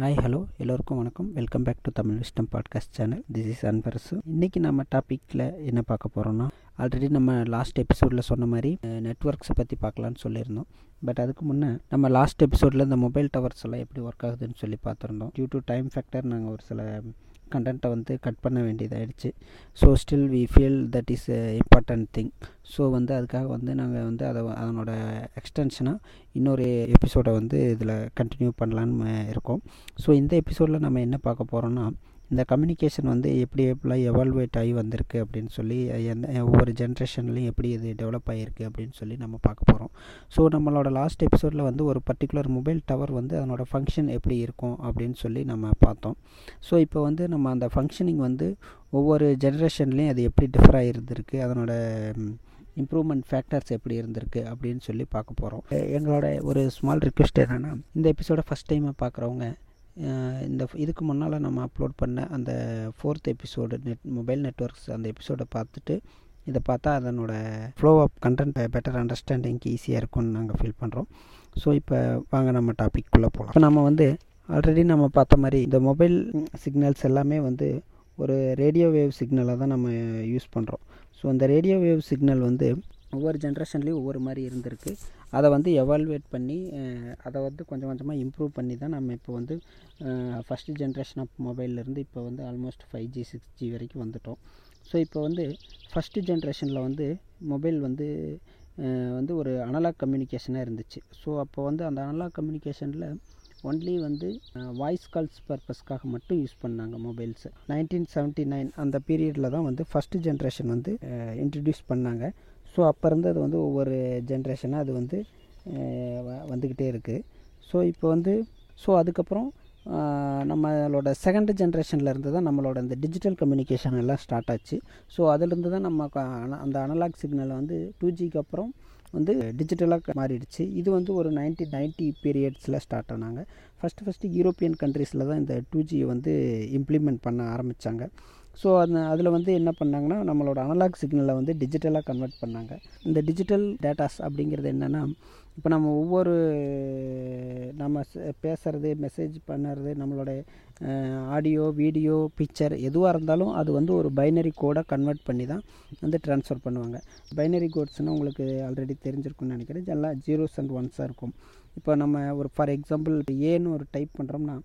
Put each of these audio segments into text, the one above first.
Hi hello எல்லோருக்கும் வணக்கம். Welcome back to Tamil wisdom podcast channel this is Anbarasu இன்றைக்கி நம்ம டாப்பிக்கில் என்ன பார்க்க போகிறோன்னா ஆல்ரெடி நம்ம லாஸ்ட் எபிசோடில் சொன்ன மாதிரி நெட்ஒர்க்ஸை பற்றி பார்க்கலான்னு சொல்லியிருந்தோம். பட் அதுக்கு முன்னே நம்ம லாஸ்ட் எபிசோடில் இந்த மொபைல் டவர்ஸ் எல்லாம் எப்படி ஒர்க் ஆகுதுன்னு சொல்லி பார்த்துருந்தோம். டியூ டு டைம் ஃபேக்டர் நாங்கள் ஒரு சில கண்டென்ட்டை வந்து கட் பண்ண வேண்டியதாகிடுச்சு so still we feel that is important thing so வந்து அதுக்காக வந்து நாங்கள் வந்து அதை அதனோட எக்ஸ்டென்ஷனாக இன்னொரு எபிசோடை வந்து இதில் கண்டினியூ பண்ணலான்னு இருக்கோம். ஸோ இந்த எபிசோடில் நம்ம என்ன பார்க்க போகிறோன்னா இந்த கம்யூனிகேஷன் வந்து எப்படி எப்படிலாம் எவால்வேட் ஆகி வந்திருக்கு அப்படின்னு சொல்லி எந்த ஒவ்வொரு ஜென்ரேஷன்லையும் எப்படி இது டெவலப் ஆகிருக்கு அப்படின்னு சொல்லி நம்ம பார்க்க போகிறோம் ஸோ நம்மளோட லாஸ்ட் எபிசோடில் வந்து ஒரு பர்டிகுலர் மொபைல் டவர் வந்து அதனோட ஃபங்க்ஷன் எப்படி இருக்கும் அப்படின்னு சொல்லி நம்ம பார்த்தோம். ஸோ இப்போ வந்து நம்ம அந்த ஃபங்க்ஷனிங் வந்து ஒவ்வொரு ஜென்ரேஷன்லேயும் அது எப்படி டிஃபர் ஆகிருந்திருக்கு அதனோட இம்ப்ரூவ்மெண்ட் ஃபேக்டர்ஸ் எப்படி இருந்திருக்கு அப்படின்னு சொல்லி பார்க்க போகிறோம் எங்களோட ஒரு ஸ்மால் ரிக்வெஸ்ட் என்னென்னா இந்த எபிசோடை ஃபஸ்ட் டைமாக பார்க்குறவங்க இந்த இதுக்கு முன்னால் நம்ம அப்லோட் பண்ண அந்த fourth episode net mobile networks அந்த எபிசோடை பார்த்துட்டு இதை பார்த்தா அதனோட ஃப்ளோ ஆஃப் கண்டென்ட் பெட்டர் அண்டர்ஸ்டாண்டிங்க்கு ஈஸியாக இருக்கும்னு நாங்கள் ஃபீல் பண்ணுறோம் ஸோ இப்போ வாங்க நம்ம டாபிக்குள்ளே போகலாம் இப்போ நம்ம வந்து ஆல்ரெடி நம்ம பார்த்த மாதிரி இந்த மொபைல் சிக்னல்ஸ் எல்லாமே வந்து ஒரு ரேடியோ வேவ் சிக்னலை தான் நம்ம யூஸ் பண்ணுறோம் ஸோ அந்த ரேடியோ வேவ் சிக்னல் வந்து ஒவ்வொரு ஜென்ரேஷன்லேயும் ஒவ்வொரு மாதிரி இருந்திருக்கு. அதை வந்து எவால்வேட் பண்ணி அதை வந்து கொஞ்சம் கொஞ்சமாக இம்ப்ரூவ் பண்ணி தான் நம்ம இப்போ வந்து ஃபஸ்ட்டு ஜென்ரேஷன் ஆஃப் மொபைல்லேருந்து இப்போ வந்து almost five G six G வரைக்கும் வந்துட்டோம். ஸோ இப்போ வந்து ஃபஸ்ட்டு ஜென்ரேஷனில் வந்து மொபைல் வந்து வந்து ஒரு அனலாக் கம்யூனிகேஷனாக இருந்துச்சு. ஸோ அப்போ வந்து அந்த அனலாக் கம்யூனிகேஷனில் ஒன்லி வந்து வாய்ஸ் கால்ஸ் பர்பஸ்க்காக மட்டும் யூஸ் பண்ணாங்க மொபைல்ஸு நைன்டீன் செவன்ட்டி நைன் அந்த பீரியடில் தான் வந்து ஃபஸ்ட்டு ஜென்ரேஷன் வந்து இன்ட்ரடியூஸ் பண்ணாங்க. ஸோ அப்போ இருந்து அது வந்து ஒவ்வொரு ஜென்ரேஷனாக அது வந்து வந்துக்கிட்டே இருக்குது ஸோ இப்போ வந்து ஸோ அதுக்கப்புறம் நம்மளோட செகண்ட் ஜென்ரேஷனில் இருந்து தான் நம்மளோட இந்த டிஜிட்டல் கம்யூனிகேஷன் எல்லாம் ஸ்டார்ட் ஆச்சு. ஸோ அதிலிருந்து தான் நம்ம அந்த அனலாக் சிக்னலை வந்து டூ ஜிக்கு அப்புறம் வந்து டிஜிட்டலாக மாறிடுச்சு. இது வந்து ஒரு நைன்டி நைன்ட்டி பீரியட்ஸில் ஸ்டார்ட் ஆனாங்க. ஃபஸ்ட்டு ஃபஸ்ட்டு யூரோப்பியன் கண்ட்ரீஸில் தான் இந்த டூ ஜியை வந்து இம்ப்ளிமெண்ட் பண்ண ஆரம்பித்தாங்க ஸோ அந்த அதில் வந்து என்ன பண்ணாங்கன்னா நம்மளோட அனலாக் சிக்னலை வந்து டிஜிட்டலாக கன்வெர்ட் பண்ணாங்க. இந்த டிஜிட்டல் டேட்டாஸ் அப்படிங்கிறது என்னென்னா இப்போ நம்ம ஒவ்வொரு நம்ம பேசுகிறது மெசேஜ் பண்ணுறது நம்மளோட ஆடியோ வீடியோ பிக்சர் எதுவாக இருந்தாலும் அது வந்து ஒரு பைனரி கோடை கன்வெர்ட் பண்ணி தான் வந்து ட்ரான்ஸ்ஃபர் பண்ணுவாங்க. பைனரி கோட்ஸ்னால் உங்களுக்கு ஆல்ரெடி தெரிஞ்சிருக்கும்னு நினைக்கிறேன். எல்லாம் ஜீரோஸ் அண்ட் ஒன்ஸாக இருக்கும். இப்போ நம்ம ஒரு ஃபார் எக்ஸாம்பிள் ஏன்னு ஒரு டைப் பண்ணுறோம்னா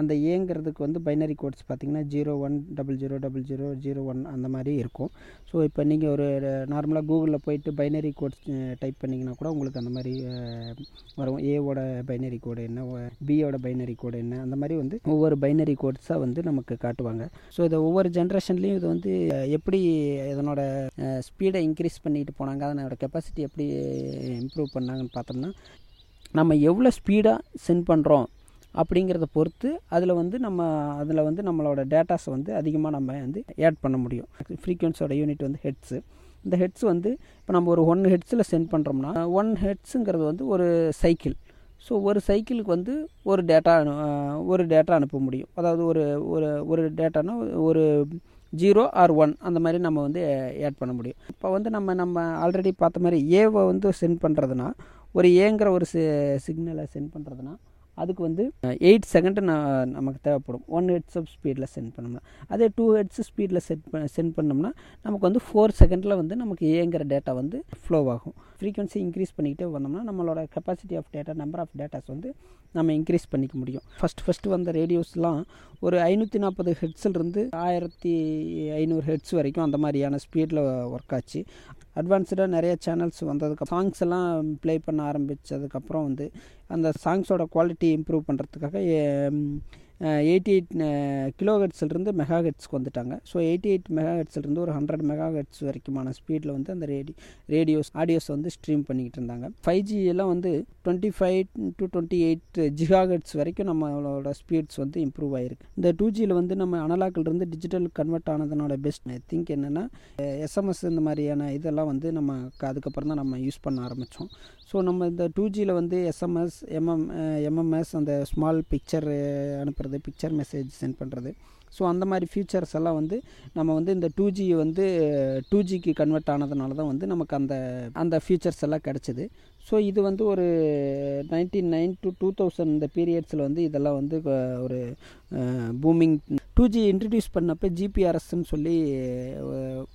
அந்த ஏங்கிறதுக்கு வந்து பைனரி கோட்ஸ் பார்த்திங்கன்னா zero one double zero double zero zero one அந்த மாதிரி இருக்கும். ஸோ இப்போ நீங்கள் ஒரு நார்மலாக கூகுளில் போயிட்டு பைனரி கோட்ஸ் டைப் பண்ணிங்கன்னா கூட உங்களுக்கு அந்த மாதிரி வரும். ஏவோட பைனரி கோடு என்ன பியோட பைனரி கோடு என்ன அந்த மாதிரி வந்து ஒவ்வொரு பைனரி கோட்ஸாக வந்து நமக்கு காட்டுவாங்க. ஸோ இதை ஒவ்வொரு ஜென்ரேஷன்லேயும் இது வந்து எப்படி இதனோட ஸ்பீடை இன்க்ரீஸ் பண்ணிட்டு போனாங்க அதனோட கெப்பாசிட்டி எப்படி இம்ப்ரூவ் பண்ணாங்கன்னு பார்த்தோம்னா நம்ம எவ்வளோ ஸ்பீடாக சென்ட் பண்ணுறோம் அப்படிங்கிறத பொறுத்து அதில் வந்து நம்ம அதில் வந்து நம்மளோட டேட்டாஸை வந்து அதிகமாக நம்ம வந்து ஆட் பண்ண முடியும். ஃப்ரீக்வன்ஸோட யூனிட் வந்து ஹெட்ஸு இந்த ஹெட்ஸ் வந்து இப்போ நம்ம ஒரு ஒன் ஹெட்ஸில் சென்ட் பண்ணுறோம்னா ஒன் ஹெட்ஸுங்கிறது வந்து ஒரு சைக்கிள் ஸோ ஒரு சைக்கிளுக்கு வந்து ஒரு டேட்டா ஒரு டேட்டா அனுப்ப முடியும். அதாவது ஒரு ஒரு ஒரு டேட்டானா ஒரு ஜீரோ ஆர் ஒன் அந்த மாதிரி நம்ம வந்து ஆட் பண்ண முடியும். இப்போ வந்து நம்ம நம்ம ஆல்ரெடி பார்த்த மாதிரி ஏவை வந்து சென்ட் பண்ணுறதுனா ஒரு ஏங்கிற ஒரு சிக்னலை சென்ட் பண்ணுறதுனா அதுக்கு வந்து எயிட் செகண்டு நான் நமக்கு தேவைப்படும். ஒன் ஹெட்ஸ் ஆஃப் ஸ்பீடில் சென்ட் பண்ணோம்னா. அதே டூ ஹெட்ஸ் ஸ்பீடில் செட் பண்ண சென்ட் பண்ணோம்னா நமக்கு வந்து ஃபோர் செகண்டில் வந்து நமக்கு ஏங்கிற டேட்டா வந்து ஃப்ளோ ஆகும். ஃப்ரீக்வன்சி இன்க்ரீஸ் பண்ணிக்கிட்டே வந்தோம்னா நம்மளோட capacity of data number of datas வந்து நம்ம இன்க்ரீஸ் பண்ணிக்க முடியும். ஃபஸ்ட் ஃபஸ்ட்டு வந்த ரேடியோஸ்லாம் ஒரு ஐநூற்றி நாற்பது ஹெட்ஸ்லேருந்து ஆயிரத்தி ஐநூறு ஹெட்ஸ் வரைக்கும் அந்த மாதிரியான ஸ்பீடில் ஒர்க் ஆச்சு. அட்வான்ஸ்டாக நிறைய சேனல்ஸ் வந்ததுக்கு சாங்ஸ் எல்லாம் ப்ளே பண்ண ஆரம்பித்ததுக்கப்புறம் வந்து அந்த சாங்ஸோட குவாலிட்டி இம்ப்ரூவ் பண்ணுறதுக்காக எயிட்டி எயிட் கிலோ ஹெட்ஸ்லேருந்து மெகா ஹெட்ஸ்க்கு வந்துட்டாங்க. ஸோ எயிட்டி எயிட் மெகா ஹெட்ஸ்லேருந்து ஒரு ஹண்ட்ரட் மெகா ஹெட்ஸ் வரைக்குமான ஸ்பீடில் வந்து அந்த ரேடி ரேடியோஸ் ஆடியோஸ் வந்து ஸ்ட்ரீம் பண்ணிக்கிட்டு இருந்தாங்க. ஃபைவ் ஜி எல்லாம் வந்து twenty five to twenty eight giga hertz வரைக்கும் நம்மளோட ஸ்பீட்ஸ் வந்து இம்ப்ரூவ் ஆகிருக்கு இந்த டூ ஜியில் வந்து நம்ம அனலாக்கிலிருந்து டிஜிட்டல் கன்வெர்ட் ஆனதுனோட பெஸ்ட். ஐ திங்க் என்னென்னா எஸ்எம்எஸ் இந்த மாதிரியான இதெல்லாம் வந்து நம்ம அதுக்கப்புறம் தான் நம்ம யூஸ் பண்ண ஆரம்பித்தோம் ஸோ நம்ம இந்த டூ ஜியில் வந்து எஸ்எம்எஸ் எம்எம் எம்எம்எஸ் அந்த ஸ்மால் பிக்சர் eh, அனுப்புறது பிக்சர் மெசேஜ் சென்ட் பண்ணுறது ஸோ அந்த மாதிரி ஃபியூச்சர்ஸ் எல்லாம் வந்து நம்ம வந்து இந்த டூ ஜி வந்து டூ ஜிக்கு கன்வெர்ட் ஆனதுனால தான் வந்து நமக்கு அந்த அந்த ஃபியூச்சர்ஸ் எல்லாம் கிடச்சிது. ஸோ இது வந்து ஒரு nineteen nine to two thousand இந்த பீரியட்ஸில் வந்து இதெல்லாம் வந்து ஒரு பூமிங் டூ ஜி இன்ட்ரடியூஸ் பண்ணப்போ ஜிபிஆர்எஸ்ன்னு சொல்லி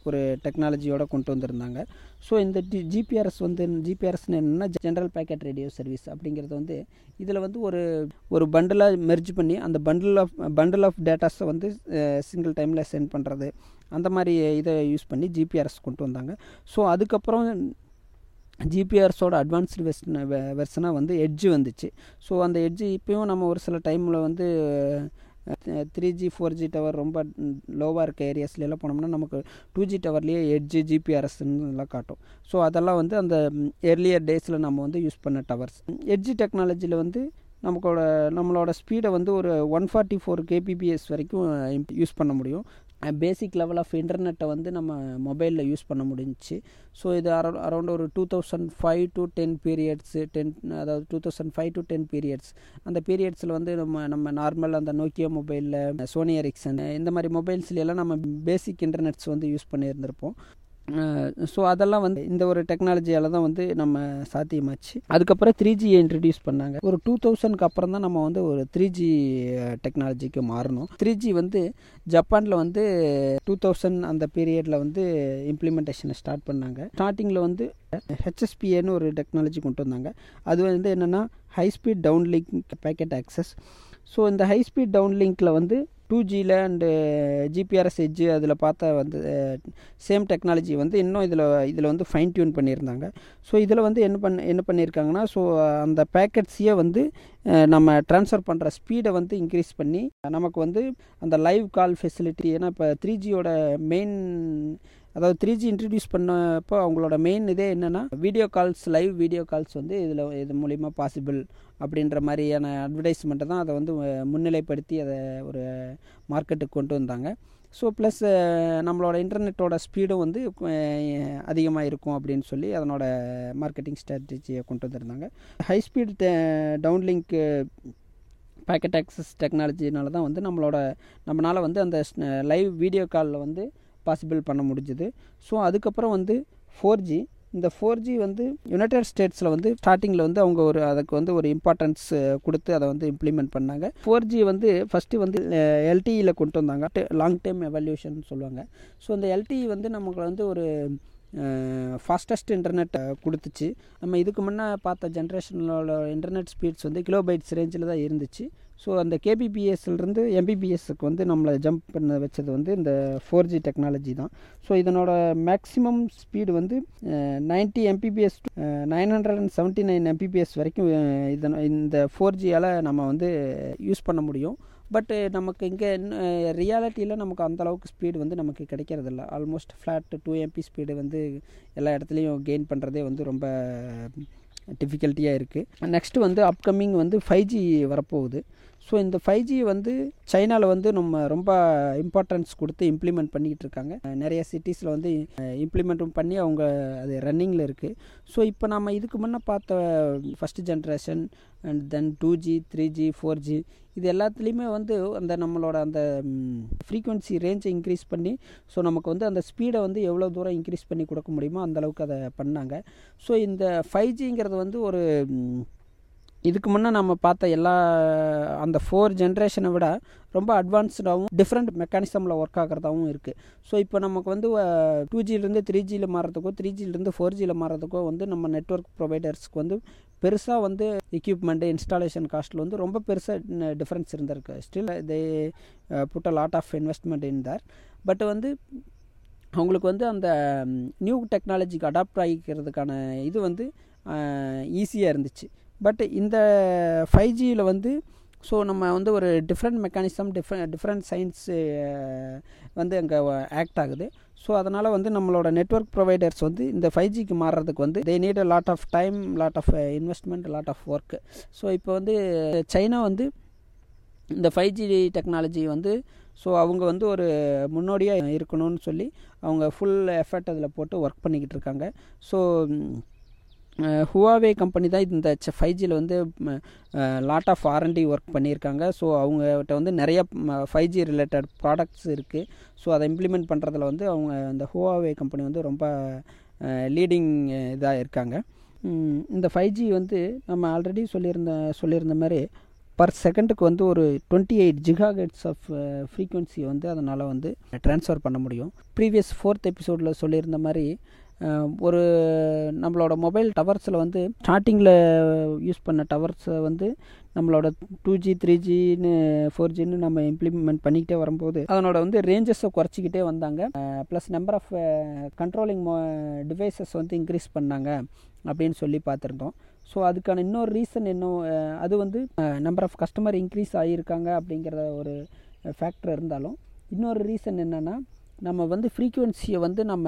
ஒரு டெக்னாலஜியோட கொண்டு வந்திருந்தாங்க. ஸோ இந்த ஜிபிஆர்எஸ் வந்து ஜிபிஆர்எஸ்னு என்னென்னா ஜென்ரல் பேக்கெட் ரேடியோ சர்வீஸ் அப்படிங்கிறது வந்து இதில் வந்து ஒரு ஒரு பண்டிலாக மெர்ஜ் பண்ணி அந்த பண்டில் ஆஃப் பண்டில் ஆஃப் டேட்டாஸை வந்து சிங்கிள் டைமில் சென்ட் பண்ணுறது அந்த மாதிரி இதை யூஸ் பண்ணி ஜிபிஆர்எஸ் கொண்டு வந்தாங்க. ஸோ அதுக்கப்புறம் ஜிபிஆர்ஸோட அட்வான்ஸ்டு வெர்ஷன் வெர்ஷனாக வந்து எட்ஜு வந்துச்சு. ஸோ அந்த எட்ஜு இப்போயும் நம்ம ஒரு சில டைமில் வந்து three G four G tower ரொம்ப லோவாக இருக்க ஏரியாஸ்லாம் போனோம்னா நமக்கு டூ ஜி டவர்லேயே எட்ஜு ஜிபிஆர்எஸ்ன்னு எல்லாம் காட்டும். ஸோ அதெல்லாம் வந்து அந்த எர்லியர் டேஸில் நம்ம வந்து யூஸ் பண்ண டவர்ஸ் எட்ஜி டெக்னாலஜியில் வந்து நமக்கோட நம்மளோட ஸ்பீடை வந்து ஒரு ஒன் ஃபார்ட்டி ஃபோர் கேபிபிஎஸ் வரைக்கும் யூஸ் பண்ண முடியும். பேசிக் லெவல் ஆஃப் இன்டர்நெட்டை வந்து நம்ம மொபைலில் யூஸ் பண்ண முடிஞ்சிச்சு. ஸோ இது அரௌ அரௌண்ட் ஒரு two thousand five to ten periods ten அதாவது two thousand five to ten periods அந்த பீரியட்ஸில் வந்து நம்ம நம்ம நார்மல் அந்த நோக்கியா மொபைலில் சோனி எரிக்சன் இந்த மாதிரி மொபைல்ஸ்லாம் நம்ம பேசிக் இன்டர்நெட்ஸ் வந்து யூஸ் பண்ணியிருந்திருப்போம். ஸோ அதெல்லாம் வந்து இந்த ஒரு டெக்னாலஜியால் தான் வந்து நம்ம சாத்தியமாச்சு. அதுக்கப்புறம் த்ரீ ஜியை இன்ட்ரடியூஸ் பண்ணாங்க. ஒரு டூ தௌசண்ட்க்கு அப்புறம் தான் நம்ம வந்து ஒரு த்ரீ ஜி டெக்னாலஜிக்கு மாறணும். த்ரீ ஜி வந்து ஜப்பானில் வந்து டூ தௌசண்ட் அந்த பீரியடில் வந்து இம்ப்ளிமெண்டேஷனை ஸ்டார்ட் பண்ணாங்க. ஸ்டார்டிங்கில் வந்து ஹெச்எஸ்பிஏன்னு ஒரு டெக்னாலஜி கொண்டு வந்தாங்க. அது வந்து என்னென்னா high speed down link packet access so இந்த ஹை ஸ்பீட் டவுன் லிங்க்கில் வந்து டூ ஜியில் அண்டு ஜிபிஆர்எஸ் uh, எஜ்ஜு அதில் பார்த்தா வந்து uh, சேம் டெக்னாலஜி வந்து இன்னும் இதில் இதில் வந்து ஃபைன் டியூன் பண்ணியிருந்தாங்க ஸோ இதில் வந்து என்ன பண்ண என்ன பண்ணியிருக்காங்கன்னா ஸோ அந்த பேக்கெட்ஸையே வந்து uh, நம்ம ட்ரான்ஸ்ஃபர் பண்ணுற ஸ்பீடை வந்து இன்க்ரீஸ் பண்ணி நமக்கு வந்து அந்த லைவ் கால் ஃபெசிலிட்டி ஏன்னா இப்போ த்ரீ ஜியோட மெயின் அதாவது த்ரீ ஜி இன்ட்ரடியூஸ் பண்ணப்போ அவங்களோட மெயின் இதே என்னென்னா video calls live video calls வந்து இதில் இது மூலிமா பாசிபிள் அப்படின்ற மாதிரியான அட்வர்டைஸ்மெண்ட்டை தான் அதை வந்து முன்னிலைப்படுத்தி அதை ஒரு மார்க்கெட்டுக்கு கொண்டு வந்தாங்க. ஸோ ப்ளஸ் நம்மளோட இன்டர்நெட்டோட ஸ்பீடும் வந்து அதிகமாக இருக்கும் அப்படின்னு சொல்லி அதனோட மார்க்கெட்டிங் ஸ்ட்ராட்டஜியை கொண்டு வந்திருந்தாங்க. High speed downlink packet access டெக்னாலஜினால தான் வந்து நம்மளோட நம்மளால் வந்து அந்த லைவ் வீடியோ காலில் வந்து பாசிபிள் பண்ண முடிஞ்சுது. ஸோ அதுக்கப்புறம் வந்து ஃபோர் ஜி இந்த ஃபோர் ஜி வந்து யுனைடெட் ஸ்டேட்ஸில் வந்து ஸ்டார்டிங்கில் வந்து அவங்க ஒரு அதுக்கு வந்து ஒரு இம்பார்ட்டன்ஸ் கொடுத்து அதை வந்து இம்ப்ளிமெண்ட் பண்ணாங்க. ஃபோர் ஜி வந்து ஃபஸ்ட்டு வந்து எல்டிஇயில் கொண்டு வந்தாங்க. லாங் டைம் எவல்யூஷன் சொல்லுவாங்க. ஸோ இந்த எல்டிஇ வந்து நமக்கு வந்து ஒரு ஃபாஸ்டஸ்ட் இன்டர்நெட் கொடுத்துச்சு. நம்ம இதுக்கு முன்னே பார்த்த ஜென்ரேஷனோட இன்டர்நெட் ஸ்பீட்ஸ் வந்து கிலோபைட்ஸ் ரேஞ்சில் தான் இருந்துச்சு. ஸோ அந்த கேபிபிஎஸ்லேருந்து எம்பிபிஎஸ்க்கு வந்து நம்மளை ஜம்ப் பண்ண வச்சது வந்து இந்த ஃபோர் ஜி டெக்னாலஜி தான். ஸோ இதனோட மேக்ஸிமம் ஸ்பீடு வந்து ninety Mbps nine hundred and seventy nine Mbps வரைக்கும் இதன் இந்த ஃபோர் ஜியால் நம்ம வந்து யூஸ் பண்ண முடியும். பட்டு நமக்கு இங்கே ரியாலிட்டியில் நமக்கு அந்தளவுக்கு ஸ்பீடு வந்து நமக்கு கிடைக்கிறதில்ல. Almost flat two MB speed வந்து எல்லா இடத்துலையும் கெயின் பண்ணுறதே வந்து ரொம்ப டிஃபிகல்ட்டியாக இருக்குது நெக்ஸ்ட்டு வந்து அப்கமிங் வந்து ஃபைவ் ஜி வரப்போகுது. ஸோ இந்த ஃபைவ் ஜி வந்து சைனாவில் வந்து நம்ம ரொம்ப இம்பார்ட்டன்ஸ் கொடுத்து இம்ப்ளிமெண்ட் பண்ணிக்கிட்டு இருக்காங்க. நிறைய சிட்டிஸில் வந்து இம்ப்ளிமெண்ட்டும் பண்ணி அவங்க அது ரன்னிங்கில் இருக்குது ஸோ இப்போ நம்ம இதுக்கு முன்னே பார்த்த first generation and then two G three G four G இது எல்லாத்துலேயுமே வந்து அந்த நம்மளோட அந்த ஃப்ரீக்குவென்சி ரேஞ்சை இன்க்ரீஸ் பண்ணி ஸோ நமக்கு வந்து அந்த ஸ்பீடை வந்து எவ்வளோ தூரம் இன்க்ரீஸ் பண்ணி கொடுக்க முடியுமோ அந்தளவுக்கு அதை பண்ணாங்க. ஸோ இந்த ஃபைவ் ஜிங்கிறது வந்து ஒரு இதுக்கு முன்னே நம்ம பார்த்த எல்லா அந்த ஃபோர் ஜென்ரேஷனை விட ரொம்ப அட்வான்ஸ்டாகவும் டிஃப்ரெண்ட் மெக்கானிசமில் ஒர்க் ஆகிறதாகவும் இருக்குது ஸோ இப்போ நமக்கு வந்து டூ ஜிலேருந்து த்ரீ ஜியில் மாறதுக்கோ த்ரீ ஜிலேருந்து ஃபோர் ஜியில் மாறதுக்கோ வந்து நம்ம நெட்ஒர்க் ப்ரொவைடர்ஸ்க்கு வந்து பெருசாக வந்து எக்யூப்மெண்ட்டு இன்ஸ்டாலேஷன் காஸ்ட்டில் வந்து ரொம்ப பெருசாக டிஃப்ரென்ஸ் இருந்திருக்கு. Still they put a lot of investment in there but வந்து அவங்களுக்கு வந்து அந்த நியூ டெக்னாலஜிக்கு அடாப்ட் ஆகிக்கிறதுக்கான இது வந்து ஈஸியாக இருந்துச்சு. பட் இந்த ஃபைவ் ஜியில் வந்து ஸோ நம்ம வந்து ஒரு different mechanism different different science வந்து அங்கே ஆக்ட் ஆகுது. ஸோ அதனால் வந்து நம்மளோட நெட்ஒர்க் ப்ரொவைடர்ஸ் வந்து இந்த ஃபைவ் ஜிக்கு மாறுறதுக்கு வந்து they need a lot of time lot of investment lot of work so இப்போ வந்து சைனா வந்து இந்த ஃபைவ் ஜி டெக்னாலஜி வந்து ஸோ அவங்க வந்து ஒரு முன்னோடியாக இருக்கணும்னு சொல்லி அவங்க ஃபுல் எஃபர்ட் அதில் போட்டு ஒர்க் பண்ணிக்கிட்டு இருக்காங்க. ஸோ ஹுவாவே கம்பெனி தான் இந்த ஃபைவ் ஜியில் வந்து lot of R and D work பண்ணியிருக்காங்க. ஸோ அவங்ககிட்ட வந்து நிறைய ஃபைவ் ஜி ரிலேட்டட் ப்ராடக்ட்ஸ் இருக்குது ஸோ அதை இம்ப்ளிமெண்ட் பண்ணுறதுல வந்து அவங்க அந்த ஹுவாவே கம்பெனி வந்து ரொம்ப லீடிங் இதாக இருக்காங்க. இந்த ஃபைவ் ஜி வந்து நம்ம ஆல்ரெடி சொல்லியிருந்த சொல்லியிருந்த மாதிரி பர் செகண்டுக்கு வந்து ஒரு twenty eight gigahertz of frequency வந்து அதனால் வந்து ட்ரான்ஸ்ஃபர் பண்ண முடியும். ப்ரீவியஸ் ஃபோர்த் எபிசோடில் சொல்லியிருந்த மாதிரி ஒரு நம்மளோட மொபைல் டவர்ஸில் வந்து ஸ்டார்டிங்கில் யூஸ் பண்ண டவர்ஸை வந்து நம்மளோட டூ ஜி த்ரீ ஜின்னு ஃபோர் ஜின்னு நம்ம இம்ப்ளிமெண்ட் பண்ணிக்கிட்டே வரும்போது அதனோட வந்து ரேஞ்சஸை குறைச்சிக்கிட்டே வந்தாங்க. Plus number of controlling devices வந்து இன்க்ரீஸ் பண்ணாங்க அப்படின்னு சொல்லி பார்த்துருந்தோம். ஸோ அதுக்கான இன்னொரு ரீசன் இன்னும் அது வந்து நம்பர் ஆஃப் கஸ்டமர் இன்க்ரீஸ் ஆகியிருக்காங்க அப்படிங்கிற ஒரு ஃபேக்டர் இருந்தாலும் இன்னொரு ரீசன் என்னென்னா நம்ம வந்து ஃப்ரீக்குவென்சியை வந்து நம்ம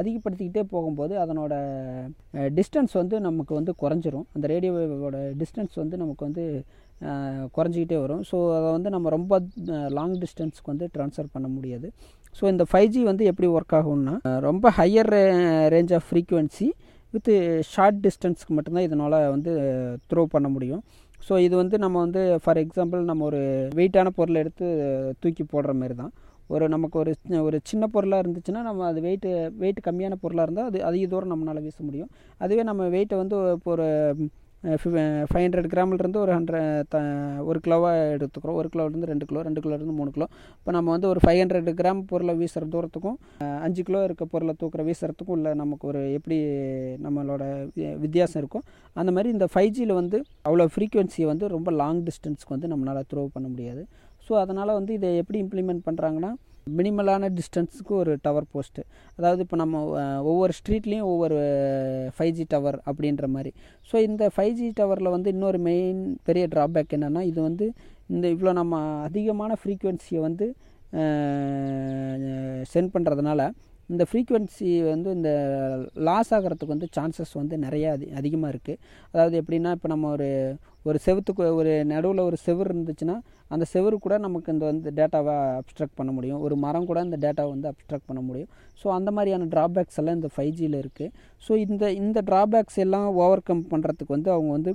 அதிகப்படுத்திக்கிட்டே போகும்போது அதனோட டிஸ்டன்ஸ் வந்து நமக்கு வந்து குறைஞ்சிரும். அந்த ரேடியோவோட டிஸ்டன்ஸ் வந்து நமக்கு வந்து குறைஞ்சிக்கிட்டே வரும். ஸோ அதை வந்து நம்ம ரொம்ப லாங் டிஸ்டன்ஸ்க்கு வந்து ட்ரான்ஸ்ஃபர் பண்ண முடியாது. ஸோ இந்த ஃபைவ் ஜி வந்து எப்படி ஒர்க் ஆகும்னா ரொம்ப higher range of frequency with short டிஸ்டன்ஸ்க்கு மட்டும்தான் இதனால் வந்து த்ரோ பண்ண முடியும். ஸோ இது வந்து நம்ம வந்து ஃபார் எக்ஸாம்பிள் நம்ம ஒரு வெயிட்டான பொருளை எடுத்து தூக்கி போடுற மாதிரி தான். ஒரு நமக்கு ஒரு ஒரு சின்ன பொருளாக இருந்துச்சுன்னா நம்ம அது வெயிட்டு வெயிட் கம்மியான பொருளாக இருந்தால் அது அதிக தூரம் நம்மளால் வீச முடியும். அதுவே நம்ம வெயிட்டை வந்து இப்போ ஒரு ஃபைவ் ஹண்ட்ரட் கிராம்லேருந்து ஒரு ஹண்ட்ரட் த ஒரு கிலோவாக எடுத்துக்கிறோம். ஒரு கிலோலேருந்து ரெண்டு கிலோ ரெண்டு கிலோலேருந்து மூணு கிலோ. இப்போ நம்ம வந்து ஒரு ஃபைவ் ஹண்ட்ரட் கிராம் பொருளை வீசுகிற தூரத்துக்கும் அஞ்சு கிலோ இருக்க பொருளை தூக்குற வீசுறதுக்கும் உள்ள நமக்கு ஒரு எப்படி நம்மளோட வித்தியாசம் இருக்கும் அந்த மாதிரி இந்த ஃபைவ் ஜியில் வந்து அவ்வளோ ஃப்ரீக்குவென்சியை வந்து ரொம்ப லாங் டிஸ்டன்ஸ்க்கு வந்து நம்மளால் த்ரோ பண்ண முடியாது. ஸோ அதனால் வந்து இதை எப்படி இம்ப்ளிமெண்ட் பண்ணுறாங்கன்னா மினிமலான டிஸ்டன்ஸுக்கு ஒரு டவர் போஸ்ட்டு அதாவது இப்போ நம்ம ஒவ்வொரு ஸ்ட்ரீட்லேயும் ஒவ்வொரு ஃபைவ் ஜி டவர் அப்படின்ற மாதிரி. ஸோ இந்த ஃபைவ் ஜி டவரில் வந்து இன்னொரு மெயின் பெரிய ட்ராபேக் என்னென்னா இது வந்து இந்த இவ்வளோ நம்ம அதிகமான ஃப்ரீக்குவென்சியை வந்து சென்ட் பண்ணுறதுனால இந்த ஃப்ரீக்குவென்சி வந்து இந்த லாஸ் ஆகிறதுக்கு வந்து சான்சஸ் வந்து நிறையா அதி அதிகமாக இருக்குது அதாவது எப்படின்னா இப்போ நம்ம ஒரு ஒரு செவத்துக்கு ஒரு நடுவில் ஒரு செவர் இருந்துச்சுன்னா அந்த செவரு கூட நமக்கு இந்த வந்து டேட்டாவை அப்ஸ்ட்ரக்ட் பண்ண முடியும். ஒரு மரம் கூட இந்த டேட்டாவை வந்து அப்ஸ்ட்ரக்ட் பண்ண முடியும். ஸோ அந்த மாதிரியான ட்ராபேக்ஸ் எல்லாம் இந்த ஃபைவ் ஜியில் இருக்குது ஸோ இந்த இந்த ட்ராபேக்ஸ் எல்லாம் ஓவர் கம் பண்ணுறதுக்கு வந்து அவங்க வந்து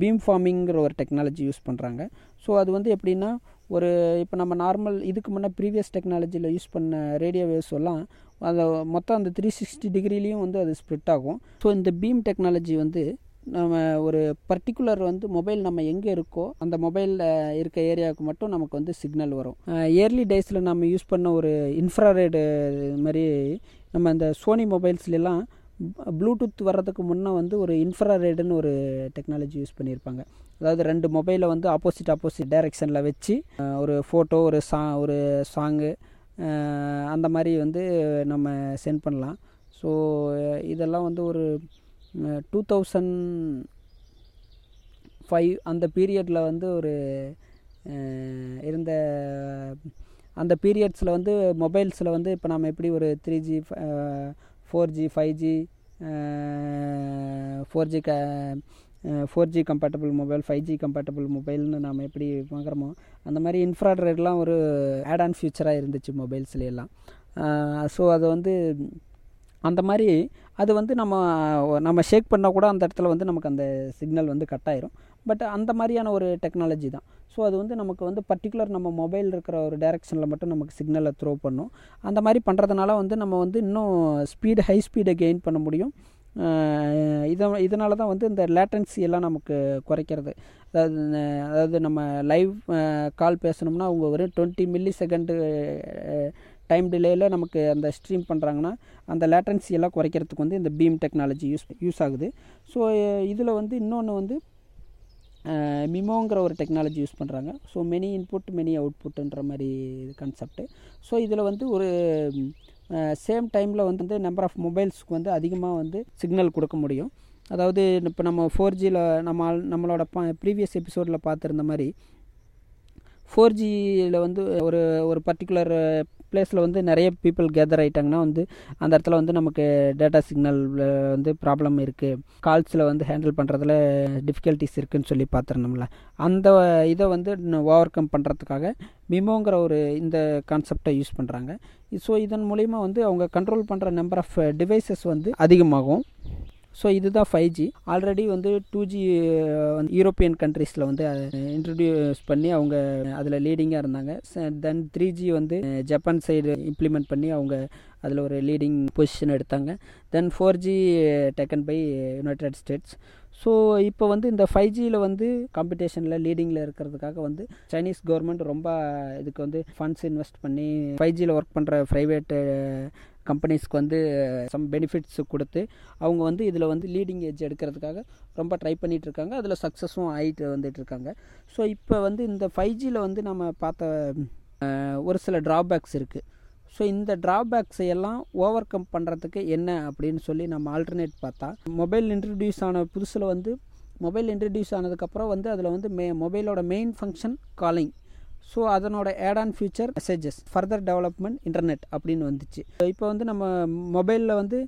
பீம் ஃபார்மிங்கிற ஒரு டெக்னாலஜி யூஸ் பண்ணுறாங்க ஸோ அது வந்து எப்படின்னா ஒரு இப்போ நம்ம நார்மல் இதுக்கு முன்னே ப்ரீவியஸ் டெக்னாலஜியில் யூஸ் பண்ண ரேடியோ வேவ்ஸ் எல்லாம் அதை மொத்தம் அந்த த்ரீ சிக்ஸ்டி டிகிரிலையும் வந்து அது ஸ்ப்ளிட் ஆகும். ஸோ இந்த பீம் டெக்னாலஜி வந்து நம்ம ஒரு பர்டிகுலர் வந்து மொபைல் நம்ம எங்கே இருக்கோ அந்த மொபைலில் இருக்க ஏரியாவுக்கு மட்டும் நமக்கு வந்து சிக்னல் வரும். இயர்லி டேஸில் நம்ம யூஸ் பண்ண ஒரு இன்ஃப்ராரேடு மாதிரி நம்ம இந்த சோனி மொபைல்ஸ்லாம் ப்ளூடூத் வர்றதுக்கு முன்னே வந்து ஒரு இன்ஃப்ராரெடுன்னு ஒரு டெக்னாலஜி யூஸ் பண்ணியிருப்பாங்க அதாவது ரெண்டு மொபைலை வந்து ஆப்போசிட் ஆப்போசிட் டைரெக்ஷனில் வச்சு ஒரு ஃபோட்டோ ஒரு சா ஒரு சாங்கு அந்த மாதிரி வந்து நம்ம சென்ட் பண்ணலாம். ஸோ இதெல்லாம் வந்து ஒரு டூ தௌசண்ட் ஃபைவ் அந்த பீரியடில் வந்து ஒரு இருந்த அந்த பீரியட்ஸில் வந்து மொபைல்ஸில் வந்து இப்போ நம்ம எப்படி ஒரு three G four G five G four G க four G compatible mobile five G compatible மொபைல்னு நாம் எப்படி வாங்குறோமோ அந்த மாதிரி இன்ஃப்ராட்ரேட்லாம் ஒரு ஆட் ஆன் ஃபியூச்சராக இருந்துச்சு மொபைல்ஸ்லாம் ஸோ அது வந்து அந்த மாதிரி அது வந்து நம்ம நம்ம ஷேக் பண்ணால் கூட அந்த இடத்துல வந்து நமக்கு அந்த சிக்னல் வந்து கட் ஆயிரும். பட் அந்த மாதிரியான ஒரு டெக்னாலஜி தான். ஸோ அது வந்து நமக்கு வந்து பர்டிகுலர் நம்ம மொபைல் இருக்கிற ஒரு டைரெக்ஷனில் மட்டும் நமக்கு சிக்னலை த்ரோ பண்ணும். அந்த மாதிரி பண்ணுறதுனால வந்து நம்ம வந்து இன்னும் ஸ்பீடு ஹை ஸ்பீடை கெயின் பண்ண முடியும். இதை இதனால தான் வந்து இந்த லேட்டன்சி எல்லாம் நமக்கு குறைக்கிறது. அதாவது அதாவது நம்ம லைவ் கால் பேசணும்னா அவங்க ஒரு டுவெண்ட்டி மில்லி செகண்டு டைம் டிலேயில் நமக்கு அந்த ஸ்ட்ரீம் பண்ணுறாங்கன்னா அந்த லேட்டன்சி எல்லாம் குறைக்கிறதுக்கு வந்து இந்த பீம் டெக்னாலஜி யூஸ் யூஸ் ஆகுது. ஸோ இதில் வந்து இன்னொன்று வந்து மிமோங்கிற ஒரு டெக்னாலஜி யூஸ் பண்ணுறாங்க ஸோ மெனி இன்புட் மெனி அவுட்புட்டுன்ற மாதிரி கான்செப்ட்டு ஸோ இதில் வந்து ஒரு சேம் டைமில் வந்து நம்பர் ஆஃப் மொபைல்ஸ்க்கு வந்து அதிகமாக வந்து சிக்னல் கொடுக்க முடியும். அதாவது இப்போ நம்ம ஃபோர் ஜியில் நம்ம நம்மளோட ப்ரீவியஸ் எபிசோடில் பார்த்துருந்த மாதிரி ஃபோர் ஜியில் வந்து ஒரு ஒரு பர்டிகுலர் பிளேஸில் வந்து நிறைய பீப்புள் கேதர் ஆகிட்டாங்கன்னா வந்து அந்த இடத்துல வந்து நமக்கு டேட்டா சிக்னல் வந்து ப்ராப்ளம் இருக்குது கால்ஸில் வந்து ஹேண்டில் பண்ணுறதுல டிஃபிகல்ட்டிஸ் இருக்குதுன்னு சொல்லி பார்த்துருந்தோம்ல. அந்த இதை வந்து ஓவர் கம் பண்ணுறதுக்காக மிமோங்கிற ஒரு இந்த கான்செப்டை யூஸ் பண்ணுறாங்க ஸோ இதன் மூலிமா வந்து அவங்க கண்ட்ரோல் பண்ணுற நம்பர் ஆஃப் டிவைசஸ் வந்து அதிகமாகும். ஸோ இதுதான் ஃபைவ் ஜி ஆல்ரெடி வந்து டூ ஜி வந்து யூரோப்பியன் கண்ட்ரீஸில் வந்து இன்ட்ரடியூஸ் பண்ணி அவங்க அதில் லீடிங்காக இருந்தாங்க. தென் த்ரீ ஜி வந்து ஜப்பான் சைடு இம்ப்ளிமெண்ட் பண்ணி அவங்க அதில் ஒரு லீடிங் பொசிஷன் எடுத்தாங்க. Then four G taken by United States so இப்போ வந்து இந்த ஃபைவ் ஜியில் வந்து காம்படிஷனில் லீடிங்கில் இருக்கிறதுக்காக வந்து சைனீஸ் கவர்மெண்ட் ரொம்ப இதுக்கு வந்து ஃபண்ட்ஸ் இன்வெஸ்ட் பண்ணி ஃபைவ் ஜியில் ஒர்க் பண்ணுற ப்ரைவேட்டு கம்பெனிஸ்க்கு வந்து eh, சம் பெனிஃபிட்ஸ் கொடுத்து அவங்க வந்து இதில் வந்து லீடிங் ஏஜ் எடுக்கிறதுக்காக ரொம்ப ட்ரை பண்ணிகிட்டு இருக்காங்க அதில் சக்ஸஸும் ஆகிட்டு வந்துட்டு இருக்காங்க ஸோ இப்போ வந்து இந்த ஃபைவ் ஜியில் வந்து நம்ம பார்த்த eh, ஒரு சில ட்ராபேக்ஸ் இருக்குது ஸோ இந்த ட்ராபேக்ஸை எல்லாம் ஓவர் கம் பண்ணுறதுக்கு என்ன அப்படின்னு சொல்லி நம்ம ஆல்டர்னேட் பார்த்தா மொபைல் இன்ட்ரடியூஸ் ஆன புதுசில் வந்து மொபைல் இன்ட்ரடியூஸ் ஆனதுக்கப்புறம் வந்து அதில் வந்து மே மொபைலோட மெயின் ஃபங்க்ஷன் காலிங் ஸோ அதனோட add on future messages further development internet அப்படின்னு வந்துச்சு. இப்போ வந்து நம்ம மொபைலில் வந்து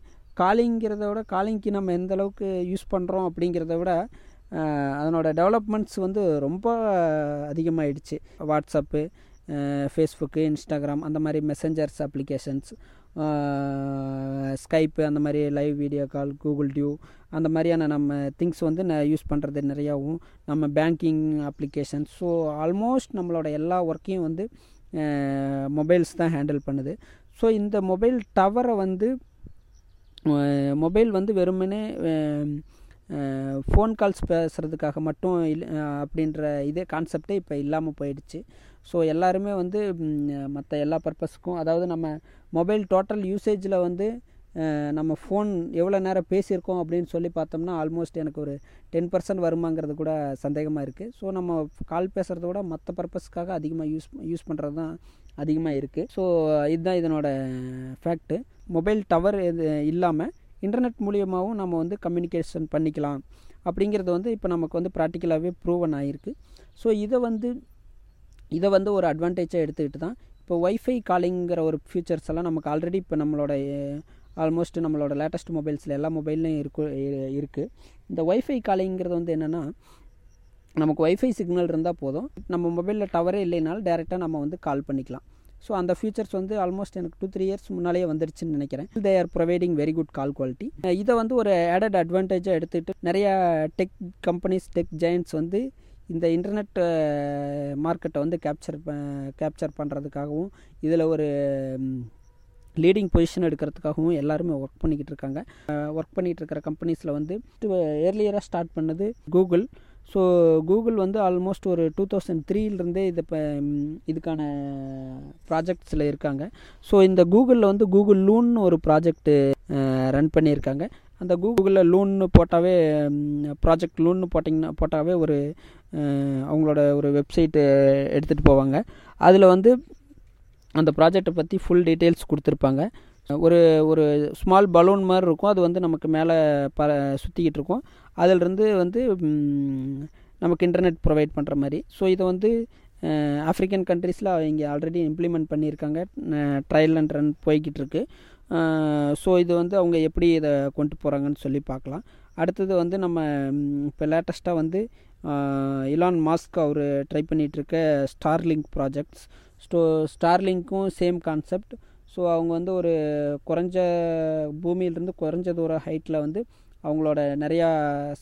காலிங்கிறத விட காலிங்க்கு நம்ம எந்த அளவுக்கு யூஸ் பண்ணுறோம் அப்படிங்கிறத விட அதனோட டெவலப்மெண்ட்ஸ் வந்து ரொம்ப அதிகமாகிடுச்சு வாட்ஸ்அப்பு ஃபேஸ்புக்கு இன்ஸ்டாகிராம் அந்த மாதிரி மெசஞ்சர்ஸ் அப்ளிகேஷன்ஸ் ஸ்கைப்பு அந்த மாதிரி live video call Google Duo அந்த மாதிரியான நம்ம திங்ஸ் வந்து ந யூஸ் பண்ணுறது நிறையாவும் நம்ம பேங்கிங் அப்ளிகேஷன் ஸோ ஆல்மோஸ்ட் நம்மளோட எல்லா ஒர்க்கையும் வந்து மொபைல்ஸ் தான் ஹேண்டில் பண்ணுது. ஸோ இந்த மொபைல் டவரை வந்து மொபைல் வந்து வெறுமனே ஃபோன் கால்ஸ் பேசுகிறதுக்காக மட்டும் இல் அப்படின்ற இதே கான்செப்டே இப்போ இல்லாமல் போயிடுச்சு. ஸோ எல்லாருமே வந்து மற்ற எல்லா பர்பஸ்க்கும் அதாவது நம்ம மொபைல் டோட்டல் யூசேஜில் வந்து நம்ம ஃபோன் எவ்வளோ நேரம் பேசியிருக்கோம் அப்படின்னு சொல்லி பார்த்தோம்னா ஆல்மோஸ்ட் எனக்கு ஒரு டென் பர்சன்ட் வருமாங்கிறது கூட சந்தேகமாக இருக்குது ஸோ நம்ம கால் பேசுகிறத விட மற்ற பர்பஸ்க்காக அதிகமாக யூஸ் யூஸ் பண்ணுறது தான் அதிகமாக இருக்குது ஸோ இதுதான் இதனோட ஃபேக்ட்டு மொபைல் டவர் இது இல்லாமல் இன்டர்நெட் மூலியமாகவும் நம்ம வந்து கம்யூனிகேஷன் பண்ணிக்கலாம். அப்படிங்கிறது வந்து இப்போ நமக்கு வந்து ப்ராக்டிக்கலாகவே ப்ரூவன் ஆகிருக்கு ஸோ இதை வந்து இதை வந்து ஒரு அட்வான்டேஜாக எடுத்துக்கிட்டு தான் இப்போ ஒய்ஃபை காலிங்கிற ஒரு ஃபியூச்சர்ஸ் எல்லாம் நமக்கு ஆல்ரெடி இப்போ நம்மளோட ஆல்மோஸ்ட் நம்மளோட லேட்டஸ்ட் மொபைல்ஸில் எல்லா மொபைல்லையும் இருக்கு இருக்குது இந்த ஒய்ஃபை காலிங்கிறது வந்து என்னென்னா நமக்கு ஒய்ஃபை சிக்னல் இருந்தால் போதும். நம்ம மொபைலில் டவரே இல்லைனாலும் டேரெக்டாக நம்ம வந்து கால் பண்ணிக்கலாம். ஸோ அந்த ஃபீச்சர்ஸ் வந்து ஆல்மோஸ்ட் எனக்கு டூ த்ரீ இயர்ஸ் முன்னாலேயே வந்துருச்சுன்னு நினைக்கிறேன். They are providing very good call quality இதை வந்து ஒரு ஆடட் அட்வான்டேஜாக எடுத்துகிட்டு நிறையா டெக் கம்பெனிஸ் டெக் ஜெயின்ட்ஸ் வந்து இந்த இன்டர்நெட் மார்க்கெட்டை வந்து கேப்சர் கேப்சர் பண்ணுறதுக்காகவும் இதில் ஒரு லீடிங் பொசிஷன் எடுக்கிறதுக்காகவும் எல்லாருமே ஒர்க் பண்ணிக்கிட்டு இருக்காங்க. ஒர்க் பண்ணிகிட்டு இருக்கிற கம்பெனிஸில் வந்து ஏர்லியராக ஸ்டார்ட் பண்ணது கூகுள் ஸோ கூகுள் வந்து ஆல்மோஸ்ட் ஒரு டூ தௌசண்ட் த்ரீலேருந்தே இது இப்போ இதுக்கான ப்ராஜெக்ட்ஸில் இருக்காங்க. ஸோ இந்த கூகுளில் வந்து கூகுள் லூன்னு ஒரு ப்ராஜெக்ட்டு ரன் பண்ணியிருக்காங்க. அந்த கூகுளில் லூன்னு போட்டாவே ப்ராஜெக்ட் லூன்னு போட்டிங்கன்னா போட்டாவே ஒரு அவங்களோட ஒரு வெப்சைட்டு எடுத்துகிட்டு போவாங்க. அதில் வந்து அந்த ப்ராஜெக்டை பற்றி ஃபுல் டீட்டெயில்ஸ் கொடுத்துருப்பாங்க. ஒரு ஒரு ஸ்மால் பலூன் மாதிரி இருக்கும். அது வந்து நமக்கு மேலே ப சுற்றிக்கிட்டு இருக்கும். அதிலிருந்து வந்து நமக்கு இன்டர்நெட் ப்ரொவைட் பண்ணுற மாதிரி. ஸோ இதை வந்து ஆஃப்ரிக்கன் கண்ட்ரீஸில் அவங்க ஆல்ரெடி இம்ப்ளிமெண்ட் பண்ணியிருக்காங்க. ட்ரையல் அண்ட் ரன் போய்கிட்டு இருக்கு. ஸோ இது வந்து அவங்க எப்படி இதை கொண்டு போகிறாங்கன்னு சொல்லி பார்க்கலாம். அடுத்தது வந்து நம்ம இப்போ லேட்டஸ்ட்டாக வந்து இலான் மாஸ்க் அவர் ட்ரை பண்ணிகிட்ருக்க ஸ்டார்லிங்க் ப்ராஜெக்ட்ஸ் ஸ்டோ ஸ்டார்லிங்க்கும் சேம் கான்செப்ட் ஸோ அவங்க வந்து ஒரு குறைஞ்ச பூமியிலிருந்து குறைஞ்ச தூர ஹைட்டில் வந்து அவங்களோட நிறையா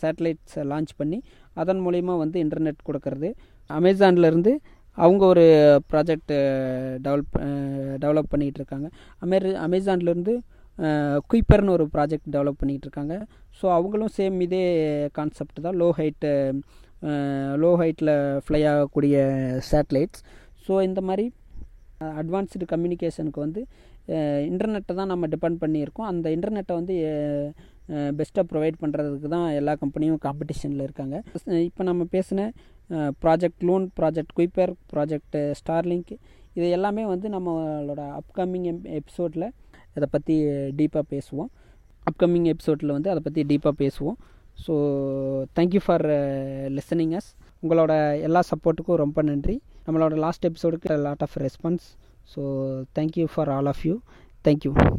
சேட்டலைட்ஸை லான்ச் பண்ணி அதன் மூலிமா வந்து இன்டர்நெட் கொடுக்கறது. அமேசான்லேருந்து அவங்க ஒரு ப்ராஜெக்ட் டெவலப் டெவலப் பண்ணிகிட்டு இருக்காங்க. அமே அமேசான்லேருந்து குயிப்பர்னு ஒரு ப்ராஜெக்ட் டெவலப் பண்ணிகிட்டு இருக்காங்க. ஸோ அவங்களும் சேம் இதே கான்செப்ட் தான். லோ ஹைட்டு லோ ஹைட்டில் ஃப்ளை ஆகக்கூடிய சேட்டலைட்ஸ் ஸோ இந்த மாதிரி அட்வான்ஸ்டு கம்யூனிகேஷனுக்கு வந்து இன்டர்நெட்டை தான் நம்ம டிபெண்ட் பண்ணியிருக்கோம். அந்த இன்டர்நெட்டை வந்து பெஸ்ட்டாக ப்ரொவைட் பண்ணுறதுக்கு தான் எல்லா கம்பெனியும் காம்படிஷனில் இருக்காங்க. இப்போ நம்ம பேசின project Loon project Kuiper project Starlink இது எல்லாமே வந்து நம்மளோட அப்கமிங் எபிசோடில் இதை பற்றி டீப்பாக பேசுவோம். அப்கமிங் எபிசோடில் வந்து அதை பற்றி டீப்பாக பேசுவோம். So thank you for listening us உங்களோட எல்லா சப்போர்ட்டுக்கும் ரொம்ப நன்றி. நம்மளோட லாஸ்ட் எபிசோடுக்கு lot of response so thank you for all of you thank you